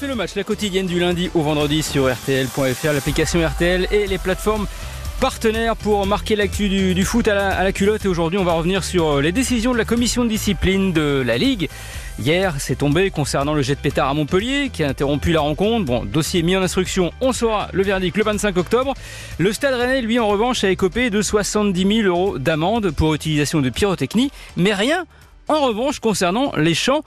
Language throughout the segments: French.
refait le match, la quotidienne du lundi au vendredi sur RTL.fr, l'application RTL et les plateformes partenaires pour marquer l'actu du, foot à la, culotte. Et aujourd'hui, on va revenir sur euh, les décisions de la commission de discipline de la Ligue. Hier, c'est tombé concernant le jet de pétard à Montpellier qui a interrompu la rencontre. Bon, dossier mis en instruction, on saura le verdict le 25 octobre. Le Stade Rennais, lui, en revanche, a écopé de 70 000 euros d'amende pour utilisation de pyrotechnie, mais rien, en revanche, concernant les chants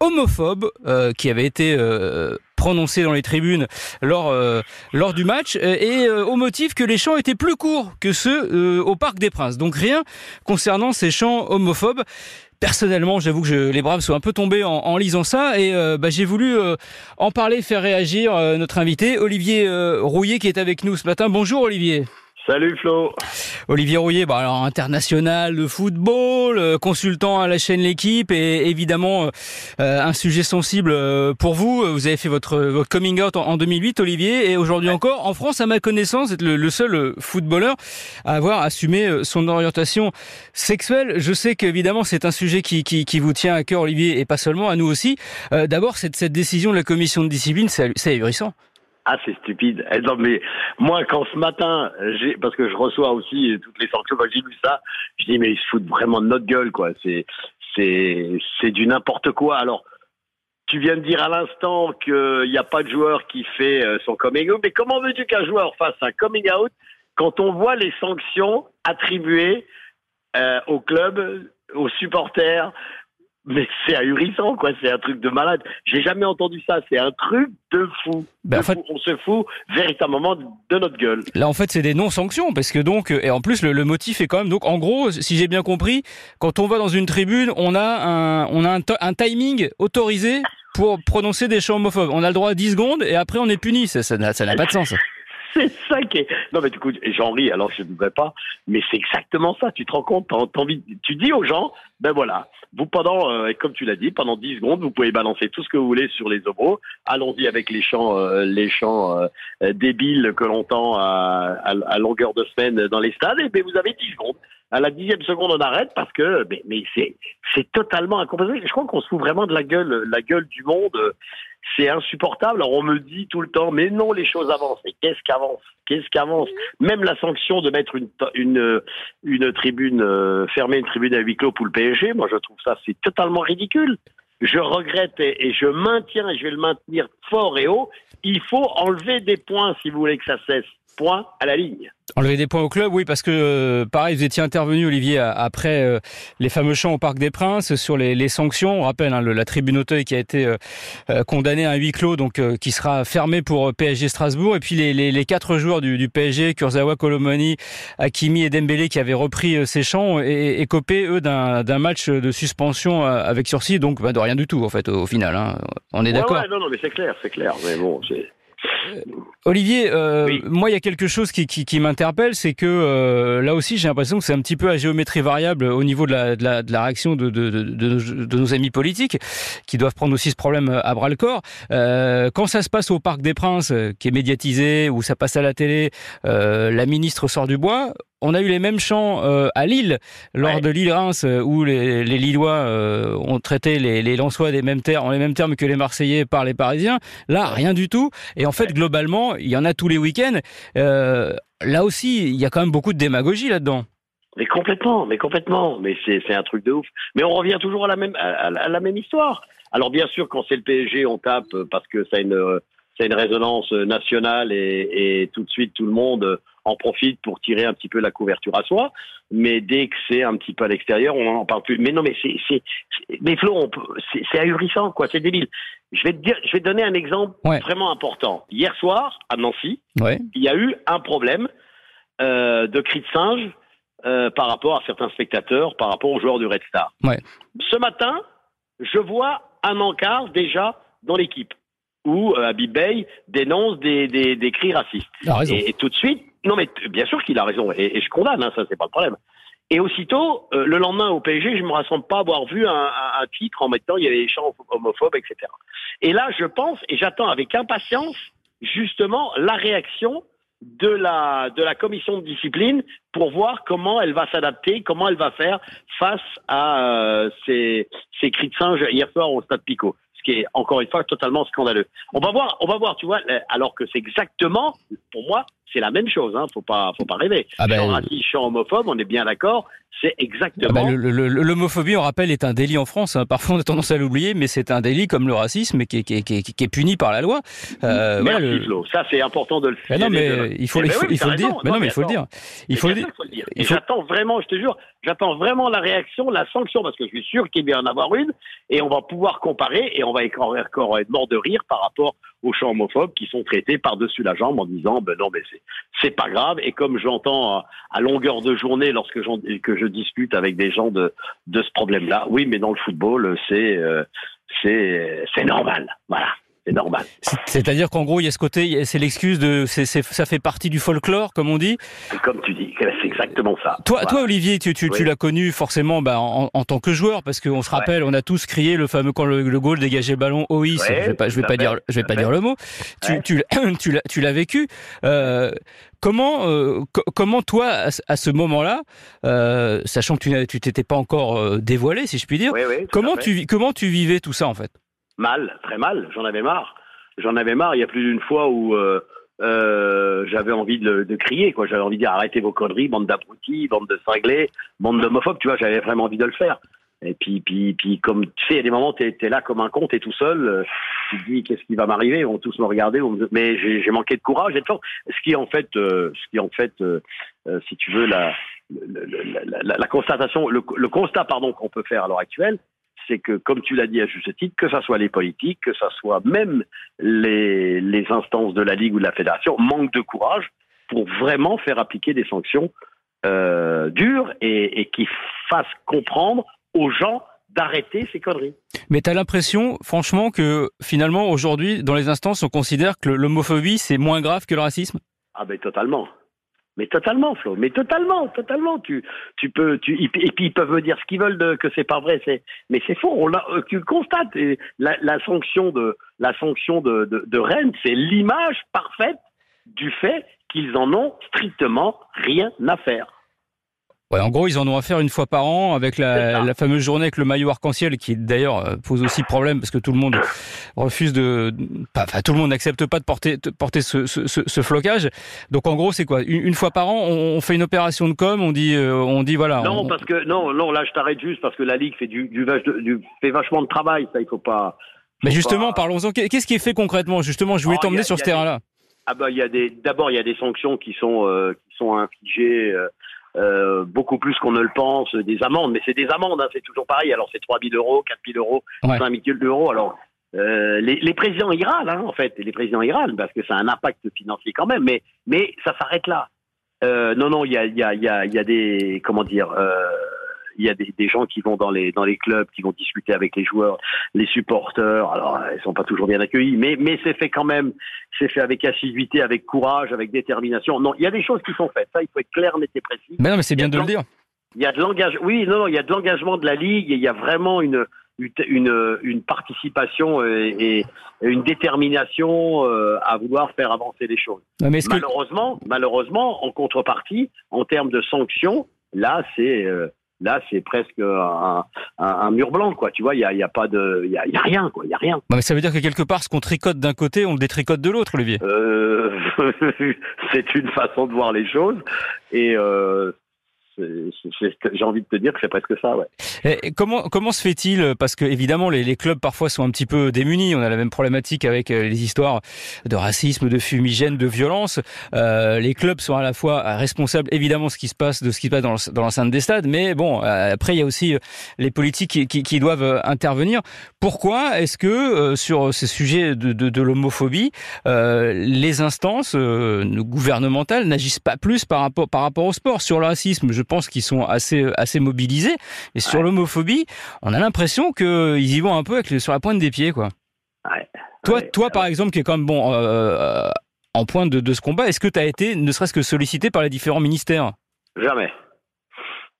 homophobe euh, qui avait été euh, prononcé dans les tribunes lors euh, lors du match et au motif que les chants étaient plus courts que ceux au Parc des Princes. Donc rien concernant ces chants homophobes. Personnellement, j'avoue que je, les braves sont un peu tombés en, en lisant ça et bah, j'ai voulu en parler, faire réagir notre invité Olivier Rouillet qui est avec nous ce matin. Bonjour Olivier. Salut Flo. Olivier Rouillet, bah alors international de football, euh, consultant à la chaîne L'équipe et évidemment euh, euh, un sujet sensible pour vous. Vous avez fait votre, votre coming out en, 2008, Olivier, et aujourd'hui encore, en France, à ma connaissance, vous êtes le, seul footballeur à avoir assumé son orientation sexuelle. Je sais qu'évidemment c'est un sujet qui, qui, qui, vous tient à cœur, Olivier, et pas seulement à nous aussi. D'abord, cette, cette décision de la commission de discipline, c'est ahurissant. Ah, c'est stupide. Eh, non, mais moi, quand ce matin, j'ai, parce que je reçois aussi toutes les sanctions, quand j'ai vu ça, je dis, mais ils se foutent vraiment de notre gueule, quoi. C'est, c'est, c'est du n'importe quoi. Alors, tu viens de dire à l'instant qu'il n'y a pas de joueur qui fait euh, son coming out, mais comment veux-tu qu'un joueur fasse un coming out quand on voit les sanctions attribuées euh, au club, aux supporters, mais c'est ahurissant, quoi. C'est un truc de malade. J'ai jamais entendu ça. C'est un truc de fou. Ben, en fait, on se fout véritablement de notre gueule. Là, en fait, c'est des non-sanctions, parce que donc, et en plus, le, motif est quand même donc, en gros, si j'ai bien compris, quand on va dans une tribune, on a un, on a un, timing autorisé pour prononcer des chants homophobes. On a le droit à 10 secondes et après on est puni. Ça, ça n'a pas de sens. c'est ça qui est. Non, mais écoute, j'en ris, alors je ne voudrais pas, mais c'est exactement ça. Tu te rends compte, envie... tu dis aux gens, ben voilà, vous pendant, euh, comme tu l'as dit, pendant 10 secondes, vous pouvez balancer tout ce que vous voulez sur les homos. Allons-y avec les chants, euh, les chants euh, débiles que l'on entend à, à, longueur de semaine dans les stades, et ben vous avez 10 secondes. À la dixième seconde, on arrête parce que, mais, c'est, totalement incompréhensible. Je crois qu'on se fout vraiment de la gueule, la gueule du monde c'est insupportable. Alors on me dit tout le temps, mais non, les choses avancent. Mais qu'est-ce qu'avance? Qu'est-ce qu'avance? Même la sanction de mettre une tribune, euh, fermer une tribune à huis clos pour le PSG, moi je trouve ça c'est totalement ridicule. Je regrette et, et, je maintiens, et je vais le maintenir fort et haut, il faut enlever des points si vous voulez que ça cesse. Point à la ligne. Enlever des points au club, oui, parce que euh, pareil, vous étiez intervenu, Olivier, après euh, les fameux chants au Parc des Princes sur les, sanctions. On rappelle hein, la tribune Auteuil qui a été euh, condamnée à un huis clos, donc qui sera fermée pour PSG Strasbourg. Et puis les, quatre joueurs du, PSG, Kurzawa, Colomani, Hakimi et Dembélé, qui avaient repris ces chants, et, copé eux d'un match de suspension avec sursis, donc bah, de rien du tout en fait au, final. Hein. On est d'accord. non, non, mais c'est clair, c'est clair. Mais bon, c'est Olivier, euh, moi il y a quelque chose qui, qui, m'interpelle, c'est que euh, là aussi j'ai l'impression que c'est un petit peu à géométrie variable au niveau de la, de la, de la réaction de, de, de, de, nos amis politiques, qui doivent prendre aussi ce problème à bras le corps. Euh, quand ça se passe au Parc des Princes, qui est médiatisé, ou ça passe à la télé, la ministre sort du bois, on a eu les mêmes chants euh, à Lille, lors de Lille-Reims, euh, où les, Lillois euh, ont traité les, les Lensois des mêmes termes, en les mêmes termes que les Marseillais par les Parisiens. Là, rien du tout. Et en fait, globalement, il y en a tous les week-ends. là aussi, il y a quand même beaucoup de démagogie là-dedans. Mais complètement, mais complètement. Mais c'est un truc de ouf. Mais on revient toujours à la même, à, la même histoire. Alors bien sûr, quand c'est le PSG, on tape parce que ça a une, ça a une résonance nationale et, et tout de suite tout le monde en profite pour tirer un petit peu la couverture à soi. Mais dès que c'est un petit peu à l'extérieur, on n'en parle plus. Mais non, mais c'est, mais Flo, c'est ahurissant, quoi. C'est débile. Je vais te dire, je vais te donner un exemple vraiment important. Hier soir, à Nancy, il y a eu un problème euh, de cris de singe euh, par rapport à certains spectateurs, par rapport aux joueurs du Red Star. Ce matin, je vois un encart déjà dans l'équipe où euh, Habib Bey dénonce des, des, cris racistes. Et, et, tout de suite, non, mais bien sûr qu'il a raison, et, je condamne, hein, ça c'est pas le problème. Et aussitôt, euh, le lendemain au PSG, je me rassemble pas avoir vu un, titre en mettant il y avait des chants homophobes, etc. Et là, je pense et j'attends avec impatience justement la réaction de la de la commission de discipline pour voir comment elle va s'adapter, comment elle va faire face à euh, ces, ces cris de singe hier soir au stade Pico. Ce qui est encore une fois totalement scandaleux. On va voir, on va voir, tu vois, alors que c'est exactement, pour moi, c'est la même chose, hein, faut pas, faut pas rêver. Ah ben, chant raciste, chant homophobe, on est bien d'accord, c'est exactement. Ah ben, L'homophobie, on rappelle, est un délit en France. Hein. Parfois, on a tendance à l'oublier, mais c'est un délit comme le racisme qui est, qui est, qui est, qui est puni par la loi. Euh, Merci, voilà, Flo. Ça, c'est important de le faire. non, mais il faut, ben il faut, le dire. Mais non, mais il faut le dire. Il faut le dire. Et j'attends vraiment, je te jure, j'attends vraiment la réaction, la sanction, parce que je suis sûr qu'il va y en avoir une, et on va pouvoir comparer, et on va encore être mort de rire par rapport aux chants homophobes qui sont traités par-dessus la jambe en disant ben non mais c'est c'est pas grave. Et comme j'entends à, longueur de journée lorsque que je discute avec des gens de ce problème-là oui mais dans le football c'est euh, c'est normal. Voilà c'est normal. C'est-à-dire qu'en gros, il y a ce côté, c'est l'excuse de, ça fait partie du folklore, comme on dit. Comme tu dis, c'est exactement ça. Toi, toi Olivier, tu, tu, tu l'as connu forcément bah, en, en, tant que joueur, parce qu'on se rappelle, on a tous crié le fameux quand le, le goal dégageait le ballon je vais pas, je vais pas dire, je vais pas dire le mot. Tu, tu, tu, l'as, tu l'as vécu. Euh, Comment, euh, comment toi, à, ce moment-là, euh, sachant que tu t'étais pas encore dévoilé, si je puis dire, comment tu comment tu vivais tout ça en fait? Mal, très mal. J'en avais marre. J'en avais marre. Il y a plus d'une fois où euh, euh, j'avais envie de, crier, quoi. J'avais envie de dire arrêtez vos conneries, bande d'abrutis, bande de cinglés, bande d'homophobes. Tu vois, j'avais vraiment envie de le faire. Et puis, puis, puis, comme tu sais, il y a des moments, t'es es là comme un con, t'es tout seul. Euh, tu te dis qu'est-ce qui va m'arriver? Ils vont tous me regarder. Mais j'ai manqué de courage et de force. Ce qui en fait, ce qui en fait, si tu veux, la, la constatation, le, le constat, pardon, qu'on peut faire à l'heure actuelle, c'est que, comme tu l'as dit à juste titre, que ce soit les politiques, que ce soit même les, les instances de la Ligue ou de la Fédération, manquent de courage pour vraiment faire appliquer des sanctions euh, dures et, et qui fassent comprendre aux gens d'arrêter ces conneries. Mais tu as l'impression, franchement, que finalement, aujourd'hui, dans les instances, on considère que l'homophobie, c'est moins grave que le racisme? Ah ben totalement. Mais totalement, Flo. Mais totalement, totalement. Tu, tu peux, tu, et puis ils peuvent dire ce qu'ils veulent de, que c'est pas vrai. C'est, mais c'est faux. On euh, tu constates. Et la, la, sanction de, la sanction de, de, de Rennes, c'est l'image parfaite du fait qu'ils en ont strictement rien à faire. Ouais, en gros, ils en ont à faire une fois par an avec la, la fameuse journée avec le maillot arc-en-ciel qui d'ailleurs euh, pose aussi problème parce que tout le monde refuse de, enfin tout le monde n'accepte pas de porter, de porter ce, ce, ce, flocage. Donc en gros, c'est quoi? Une, une, fois par an, on, fait une opération de com, on dit, euh, on dit voilà. Non, parce que non, non, là je t'arrête juste parce que la ligue fait du, du, du, fait vachement de travail, ça il faut pas. Mais justement, parlons-en. Qu'est-ce qui est fait concrètement? Justement, je voulais oh, t'emmener sur ce terrain-là. Ah bah il y a des, d'abord il y a des sanctions qui sont euh, qui sont infligées. Euh, beaucoup plus qu'on ne le pense, des amendes, mais c'est des amendes, hein, c'est toujours pareil. Alors c'est 3 000 euros, 4 000 euros, ouais. 5 000 euros. Alors euh, les, les, présidents ils râlent, hein, en fait, les présidents ils râlent parce que ça a un impact financier quand même, mais mais ça s'arrête là. Euh, non, non, il y a, y, a, y, a, y a des comment dire. Il y a des, des, gens qui vont dans les dans les clubs, qui vont discuter avec les joueurs, les supporters. Alors, ils sont pas toujours bien accueillis, mais mais c'est fait quand même. C'est fait avec assiduité, avec courage, avec détermination. Non, il y a des choses qui sont faites. Ça, il faut être clair, net et précis. Mais non, mais c'est bien de le dire. Il y a de l'engagement. Oui, non, non, il y a de l'engagement de la ligue. Et il y a vraiment une une, une participation et, une détermination euh, à vouloir faire avancer les choses. malheureusement, malheureusement, en contrepartie, en termes de sanctions, là, c'est euh, Là, c'est presque un, un, un, mur blanc, quoi. Tu vois, il y a, y a, pas de, il y a, y a, rien, quoi. Il y a rien. mais ça veut dire que quelque part, ce qu'on tricote d'un côté, on le détricote de l'autre, Olivier. Euh, c'est une façon de voir les choses, et euh, j'ai envie de te dire que c'est presque ça, ouais. Comment comment se fait-il Parce que évidemment, les, clubs parfois sont un petit peu démunis. On a la même problématique avec euh, les histoires de racisme, de fumigène, de violence. Euh, les clubs sont à la fois responsables, évidemment, de ce qui se passe, dans l'enceinte des stades, mais bon, euh, après il y a aussi euh, les politiques qui, doivent intervenir. Pourquoi est-ce que sur ces sujets de l'homophobie, les instances gouvernementales n'agissent pas plus par rapport par rapport au sport? Sur le racisme Je pense qu'ils sont assez assez mobilisés. Et sur l'homophobie, on a l'impression qu'ils y vont un peu avec sur la pointe des pieds, quoi. Ouais. Toi, toi, par exemple, qui est quand même bon euh, euh, en pointe de, de, ce combat, est-ce que tu as été, ne serait-ce que sollicité par les différents ministères? Jamais,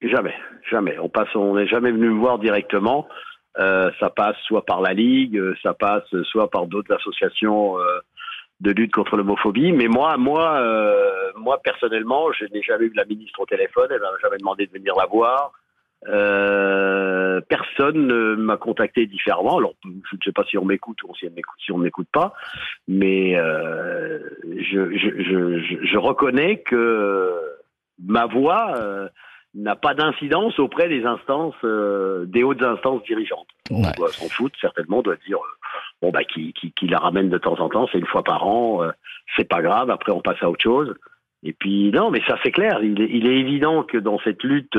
jamais, jamais. On passe, on n'est jamais venu me voir directement. Euh, ça passe soit par la Ligue, ça passe soit par d'autres associations euh, de lutte contre l'homophobie. Mais moi, moi, euh, moi personnellement, je n'ai jamais eu la ministre au téléphone. Elle m'a jamais demandé de venir la voir. Euh, personne ne m'a contacté différemment. Alors, je ne sais pas si on m'écoute ou si on on m'écoute pas, mais euh, je, je, je, je, reconnais que ma voix euh, n'a pas d'incidence auprès des instances, euh, des hautes instances dirigeantes. On doit s'en foutre, certainement, on doit dire euh, bon bah qui, qui, qui, la ramène de temps en temps, c'est une fois par an, c'est pas grave. Après, on passe à autre chose. Et puis non, mais ça c'est clair. Il est, il est, évident que dans cette lutte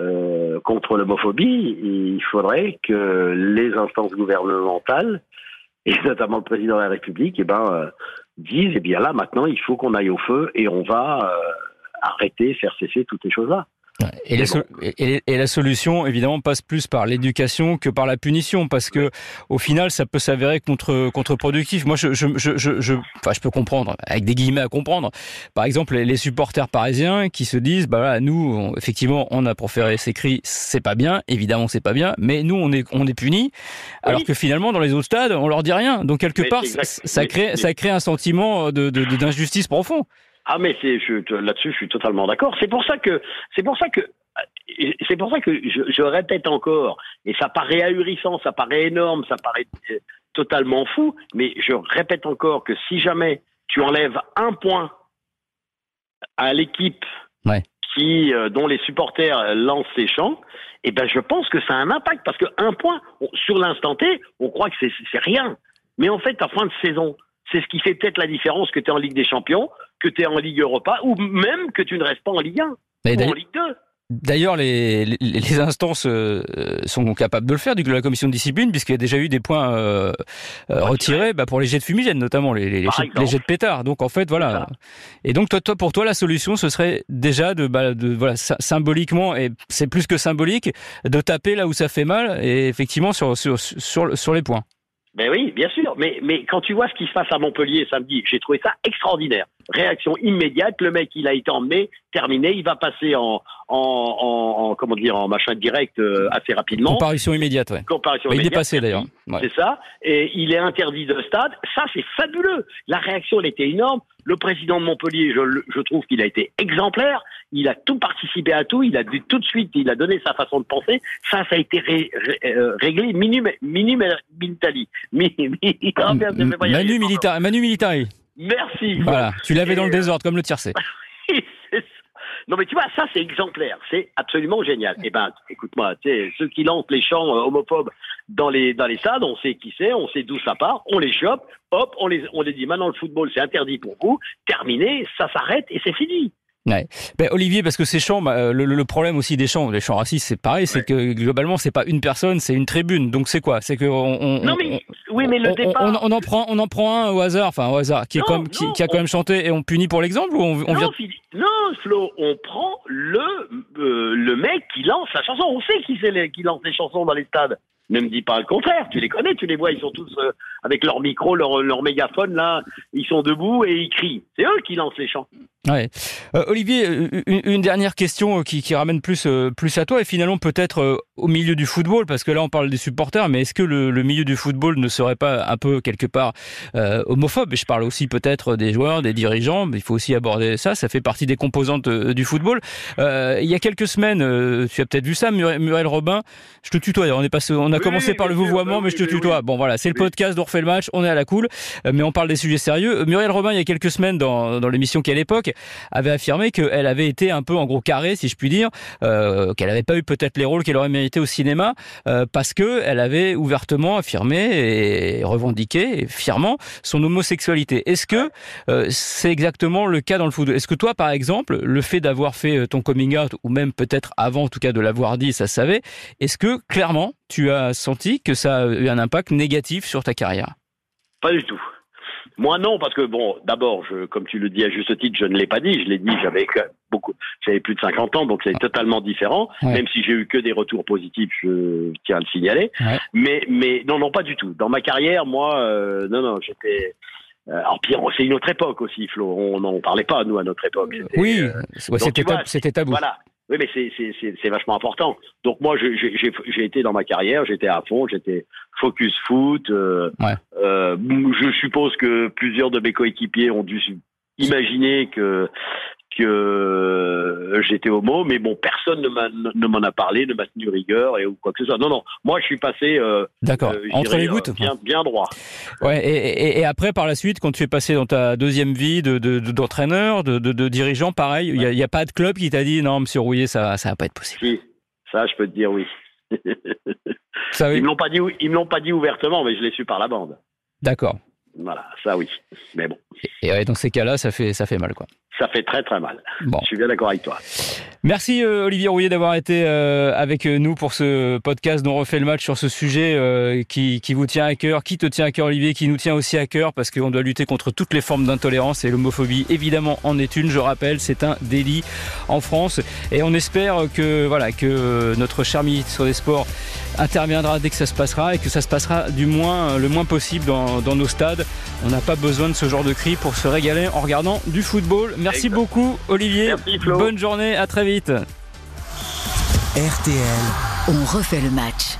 euh, contre l'homophobie, il faudrait que les instances gouvernementales, et notamment le président de la République, eh ben, euh, disent, eh bien là, maintenant, il faut qu'on aille au feu et on va euh, arrêter, faire cesser toutes ces choses-là. Et, et, la solution, évidemment, passe plus par l'éducation que par la punition, parce que au final, ça peut s'avérer contre contre-productif. Moi, je je, je, je, enfin, je peux comprendre, avec des guillemets à comprendre. Par exemple, les supporters parisiens qui se disent, bah voilà, nous, effectivement, on a proféré ces cris, c'est pas bien, évidemment, c'est pas bien, mais nous, on est on est punis, alors que finalement, dans les autres stades, on leur dit rien. Donc quelque part, ça crée ça crée un sentiment de d'injustice profond. Ah mais là-dessus je suis totalement d'accord. C'est pour ça que c'est pour ça que c'est pour ça que je, je, répète encore et ça paraît ahurissant, ça paraît énorme, ça paraît euh, totalement fou, mais je répète encore que si jamais tu enlèves un point à l'équipe qui euh, dont les supporters lancent ces chants, eh ben je pense que ça a un impact parce que un point sur l'instant T, on croit que c'est rien, mais en fait en fin de saison, c'est ce qui fait peut-être la différence que tu es en Ligue des Champions, que tu es en Ligue Europa, ou même que tu ne restes pas en Ligue 1 ou en Ligue 2. D'ailleurs, les, les, instances euh, sont capables de le faire, du coup, la commission de discipline, puisqu'il y a déjà eu des points euh, euh, retirés bah, pour les jets de fumigène, notamment les, les, jets, de pétard. Donc, en fait, voilà. Et donc, toi, toi, pour toi, la solution, ce serait déjà de, bah, de voilà, symboliquement, et c'est plus que symbolique, de taper là où ça fait mal, et effectivement sur sur sur, sur les points. Ben oui, bien sûr. Mais, mais quand tu vois ce qui se passe à Montpellier samedi, j'ai trouvé ça extraordinaire. Réaction immédiate. Le mec, il a été emmené, terminé. Il va passer en, en, en, comment dire, en machin direct euh, assez rapidement. Comparution immédiate, ouais. Comparution bah, immédiate. Il est passé d'ailleurs. C'est ça. Et il est interdit de stade. Ça, c'est fabuleux. La réaction, elle était énorme. Le président de Montpellier, je, je trouve qu'il a été exemplaire. Il a tout participé à tout. Il a dit tout de suite, il a donné sa façon de penser. Ça, ça a été euh, réglé minimum militari. Manu, militari. Manu militari. Merci. Voilà, tu l'avais dans le désordre comme le tiercé. non mais tu vois, ça c'est exemplaire, c'est absolument génial. Eh ben, écoute-moi, ceux qui lancent les chants euh, homophobes dans les dans les stades, on sait qui c'est, on sait d'où ça part, on les chope, hop, on les on les dit maintenant le football c'est interdit pour vous, terminé, ça s'arrête et c'est fini. Ouais. Ben, Olivier, parce que ces champs, bah, le, le, problème aussi des champs, les champs racistes, c'est pareil, c'est que globalement, c'est pas une personne, c'est une tribune. Donc c'est quoi? C'est que on, on, non mais oui, mais le on, départ... on, en prend, on en prend un au hasard, enfin au hasard, qui est comme, qui, qui, a quand même chanté et on punit pour l'exemple ou on, non, vient... non, Flo, on prend le euh, le mec qui lance la chanson. On sait qui c'est qui lance les chansons dans les stades. Ne me dis pas le contraire, tu les connais, tu les vois, ils sont tous euh, avec leur micro, leur, leur mégaphone, là, ils sont debout et ils crient. C'est eux qui lancent les chants. Euh, Olivier, euh, une, dernière question qui, ramène plus, plus à toi et finalement peut-être au milieu du football, parce que là on parle des supporters, mais est-ce que le, milieu du football ne serait pas un peu quelque part homophobe? Je parle aussi peut-être des joueurs, des dirigeants, mais il faut aussi aborder ça, ça fait partie des composantes du football. il y a quelques semaines, tu as peut-être vu ça, Muriel, Robin, je te tutoie, on est passé, a commencé par le vouvoiement, mais je te tutoie. Bon voilà, c'est le podcast d'On refait le match, on est à la cool, euh, mais on parle des sujets sérieux. Euh, Muriel Robin, il y a quelques semaines, dans, dans l'émission qui à l'époque, avait affirmé qu'elle avait été un peu en gros carré, si je puis dire, euh, qu'elle n'avait pas eu peut-être les rôles qu'elle aurait mérité au cinéma, euh, parce que elle avait ouvertement affirmé et revendiqué fièrement son homosexualité. Est-ce que euh, c'est exactement le cas dans le football Est-ce que toi, par exemple, le fait d'avoir fait ton coming out, ou même peut-être avant, en tout cas, de l'avoir dit, ça savait, est-ce que clairement tu as senti que ça a eu un impact négatif sur ta carrière? Pas du tout. Moi non, parce que bon, d'abord, comme tu le dis à juste titre, je ne l'ai pas dit. Je l'ai dit, j'avais beaucoup, j'avais plus de 50 ans, donc c'est totalement différent. Même si j'ai eu que des retours positifs, je tiens à le signaler. Mais, mais non, non, pas du tout. Dans ma carrière, moi, euh, non, non, j'étais. Euh, alors pire, c'est une autre époque aussi, Flo. On n'en parlait pas nous à notre époque. Oui, euh, c'était tabou. Voilà. Oui, mais c'est vachement important. Donc moi, j'ai été dans ma carrière, j'étais à fond, j'étais focus foot. Euh, euh, je suppose que plusieurs de mes coéquipiers ont dû imaginer que que j'étais homo, mais bon, personne ne m'en a parlé, ne m'a tenu rigueur et ou quoi que ce soit. Non, non, moi je suis passé. Euh, D'accord. Euh, Entre les gouttes. bien, bien droit. Ouais. Et, et, après, par la suite, quand tu es passé dans ta deuxième vie de d'entraîneur, de, de, de, dirigeant, pareil, il n'y a, a, pas de club qui t'a dit non, Monsieur Rouillet, ça, ça va pas être possible. Si, ça, je peux te dire oui. ça, oui. Ils me l'ont pas dit, ils me l'ont pas dit ouvertement, mais je l'ai su par la bande. D'accord. Voilà, ça oui. Mais bon. Et, dans ces cas-là, ça fait, ça fait mal, quoi. Ça fait très très mal. Bon. Je suis bien d'accord avec toi. Merci euh, Olivier Rouillet d'avoir été euh, avec nous pour ce podcast dont on refait le match sur ce sujet euh, qui, qui, vous tient à cœur, qui te tient à cœur Olivier, qui nous tient aussi à cœur parce qu'on doit lutter contre toutes les formes d'intolérance et l'homophobie évidemment en est une. Je rappelle, c'est un délit en France et on espère que voilà que notre cher ministre des Sports interviendra dès que ça se passera et que ça se passera du moins le moins possible dans, dans nos stades. On n'a pas besoin de ce genre de cris pour se régaler en regardant du football. Merci beaucoup, Olivier. Merci, Bonne journée, à très vite. RTL. On refait le match.